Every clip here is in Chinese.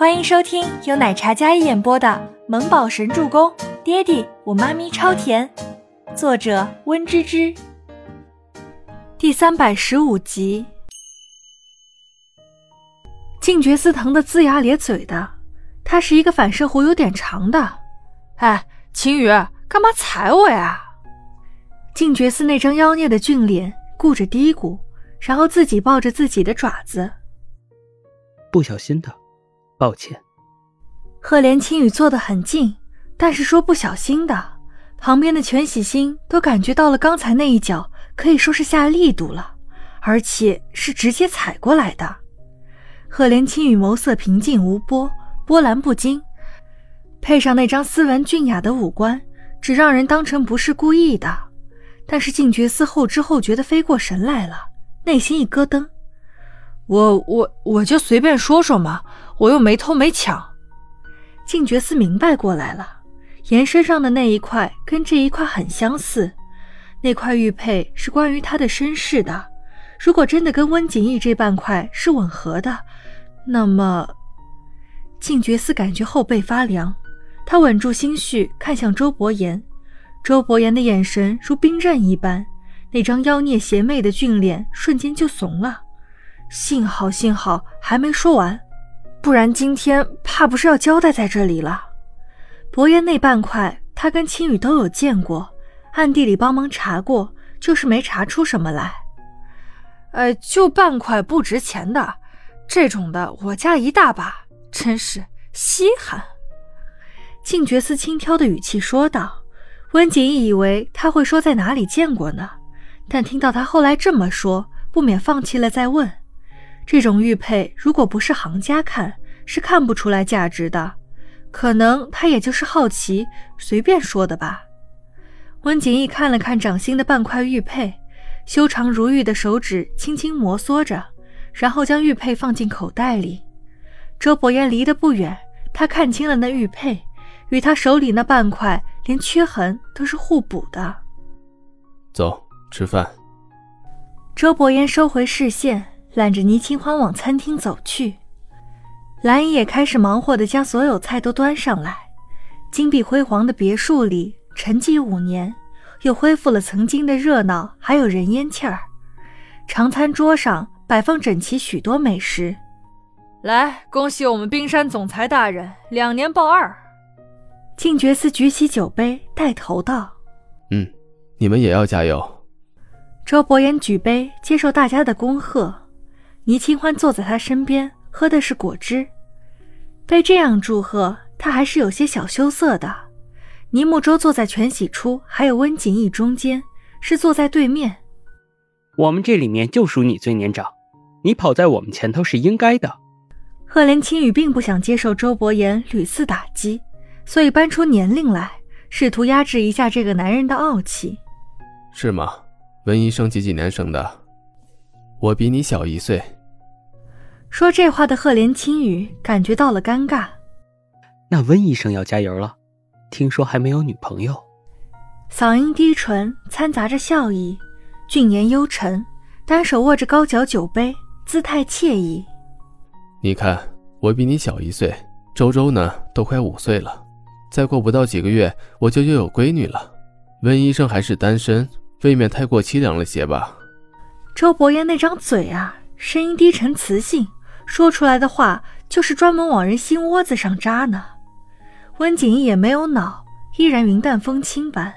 欢迎收听由奶茶加一演播的《萌宝神助攻》，爹地我妈咪超甜，作者温芝芝。第三百十五集。静觉寺疼得龇牙咧嘴的，他是一个反射弧有点长的。哎，秦宇，干嘛踩我呀？静觉寺那张妖孽的俊脸顾着嘀咕，然后自己抱着自己的爪子。不小心的。抱歉，赫连青羽坐得很近，但是说不小心的，旁边的全喜星都感觉到了刚才那一脚可以说是下力度了，而且是直接踩过来的。赫连青羽眸色平静无波，波澜不惊，配上那张斯文俊雅的五官，只让人当成不是故意的。但是静觉司后知后觉的飞过神来了，内心一咯噔。我我我就随便说说嘛，我又没偷没抢。静觉寺明白过来了，岩身上的那一块跟这一块很相似，那块玉佩是关于他的身世的。如果真的跟温景逸这半块是吻合的，那么静觉寺感觉后背发凉，他稳住心绪，看向周伯言。周伯言的眼神如冰刃一般，那张妖孽邪魅的俊脸瞬间就怂了。幸好，幸好还没说完，不然今天怕不是要交代在这里了。伯爷那半块，他跟青羽都有见过，暗地里帮忙查过，就是没查出什么来。呃，就半块不值钱的，这种的我家一大把，真是稀罕。静觉寺轻佻的语气说道。温景逸以为他会说在哪里见过呢，但听到他后来这么说，不免放弃了再问。这种玉佩，如果不是行家看，是看不出来价值的。可能他也就是好奇，随便说的吧。温景逸看了看掌心的半块玉佩，修长如玉的手指轻轻摩挲着，然后将玉佩放进口袋里。周伯言离得不远，他看清了那玉佩，与他手里那半块连缺痕都是互补的。走，吃饭。周伯言收回视线。揽着倪清欢往餐厅走去，蓝姨也开始忙活的将所有菜都端上来。金碧辉煌的别墅里，沉寂五年，又恢复了曾经的热闹，还有人烟气儿。长餐桌上摆放整齐许多美食。来，恭喜我们冰山总裁大人两年报二。静觉寺举起酒杯，带头道：“嗯，你们也要加油。”周伯言举杯接受大家的恭贺。倪清欢坐在他身边，喝的是果汁。被这样祝贺，他还是有些小羞涩的。倪木舟坐在全喜初还有温景逸中间，是坐在对面。我们这里面就属你最年长，你跑在我们前头是应该的。赫连青雨并不想接受周伯言屡次打击，所以搬出年龄来，试图压制一下这个男人的傲气。是吗？温医生几几年生的？我比你小一岁。说这话的赫连青羽感觉到了尴尬。那温医生要加油了，听说还没有女朋友。嗓音低沉，掺杂着笑意，俊颜幽沉，单手握着高脚酒杯，姿态惬意。你看，我比你小一岁，周周呢都快五岁了，再过不到几个月，我就又有闺女了。温医生还是单身，未免太过凄凉了些吧？周伯言那张嘴啊，声音低沉磁性，说出来的话就是专门往人心窝子上扎呢。温景逸也没有恼，依然云淡风轻般。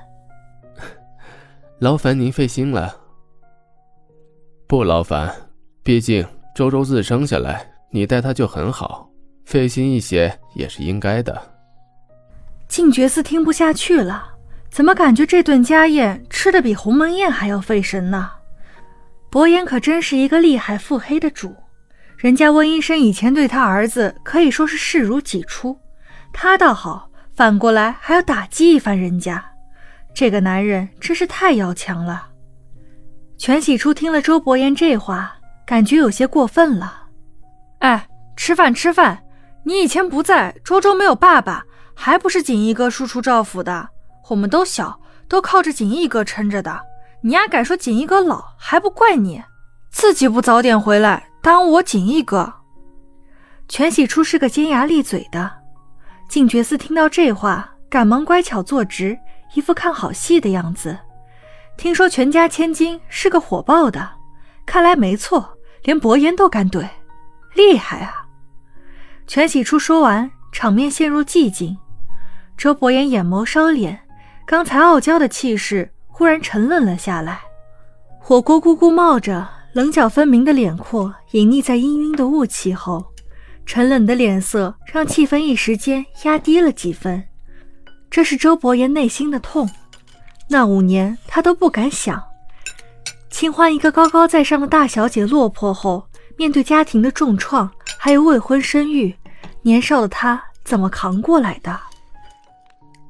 劳烦您费心了。不劳烦，毕竟周周自生下来，你待他就很好，费心一些也是应该的。静觉寺听不下去了，怎么感觉这顿家宴吃的比鸿门宴还要费神呢？伯言可真是一个厉害腹黑的主，人家温医生以前对他儿子可以说是视如己出，他倒好，反过来还要打击一番人家。这个男人真是太要强了。全喜初听了周伯言这话，感觉有些过分了。哎，吃饭吃饭，你以前不在，周周没有爸爸，还不是锦衣哥输出照拂的？我们都小，都靠着锦衣哥撑着的。你丫敢说锦衣哥老还不怪你，自己不早点回来耽误我锦衣哥。全喜初是个尖牙利嘴的。静觉寺听到这话，赶忙乖巧坐直，一副看好戏的样子。听说全家千金是个火爆的，看来没错，连伯言都敢怼，厉害啊！全喜初说完，场面陷入寂静。周伯言眼眸稍敛，刚才傲娇的气势忽然沉稳了下来。火锅咕咕冒着，棱角分明的脸廓隐匿在氤氲的雾气后，沉冷的脸色让气氛一时间压低了几分。这是周伯言内心的痛。那五年他都不敢想，清欢一个高高在上的大小姐落魄后，面对家庭的重创，还有未婚生育，年少的她怎么扛过来的？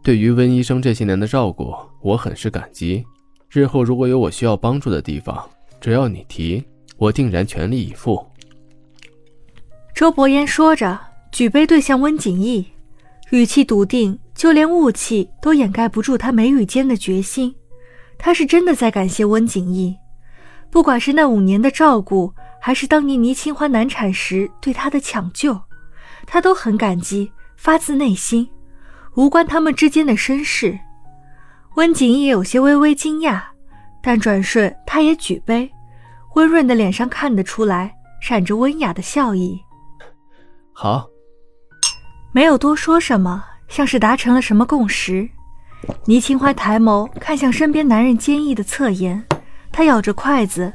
对于温医生这些年的照顾，我很是感激。日后如果有我需要帮助的地方，只要你提，我定然全力以赴。周伯言说着，举杯对向温景逸，语气笃定，就连雾气都掩盖不住他眉宇间的决心。他是真的在感谢温景逸，不管是那五年的照顾，还是当年倪清欢难产时对他的抢救，他都很感激，发自内心。无关他们之间的身世，温景逸有些微微惊讶，但转瞬他也举杯，温润的脸上看得出来闪着温雅的笑意。好，没有多说什么，像是达成了什么共识。倪清欢抬眸看向身边男人坚毅的侧颜，他咬着筷子。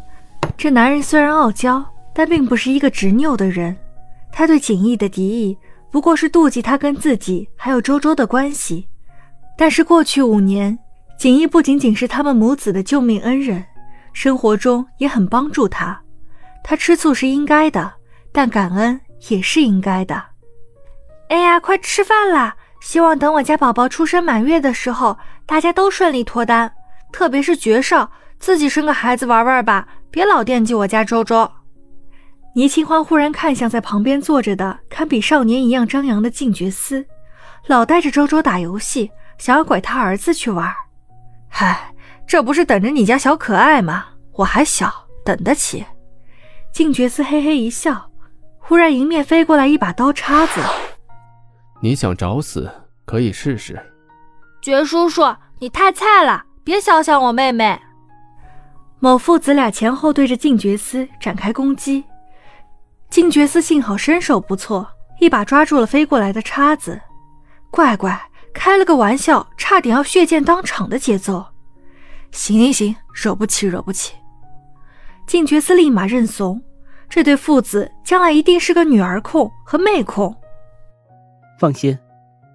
这男人虽然傲娇，但并不是一个执拗的人。他对景逸的敌意。不过是妒忌他跟自己还有周周的关系，但是过去五年，景逸不仅仅是他们母子的救命恩人，生活中也很帮助他。他吃醋是应该的，但感恩也是应该的。哎呀，快吃饭啦！希望等我家宝宝出生满月的时候，大家都顺利脱单，特别是绝少，自己生个孩子玩玩吧，别老惦记我家周周。倪清欢忽然看向在旁边坐着的堪比少年一样张扬的静觉司，老带着周周打游戏，想要拐他儿子去玩。嗨，这不是等着你家小可爱吗？我还小，等得起。静觉司嘿嘿一笑，忽然迎面飞过来一把刀叉子。你想找死，可以试试。觉叔叔，你太菜了，别小想我妹妹。某父子俩前后对着静觉司展开攻击。金觉司幸好身手不错，一把抓住了飞过来的叉子。乖乖，开了个玩笑，差点要血溅当场的节奏。行行行，惹不起，惹不起。金觉司立马认怂，这对父子将来一定是个女儿控和妹控。放心，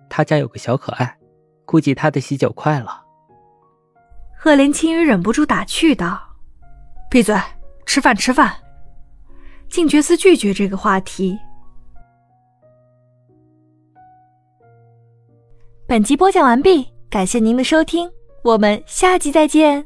他家有个小可爱，估计他的喜酒快了。赫连青羽忍不住打趣道：“闭嘴，吃饭，吃饭。”静觉寺拒绝这个话题。本集播讲完毕，感谢您的收听，我们下集再见。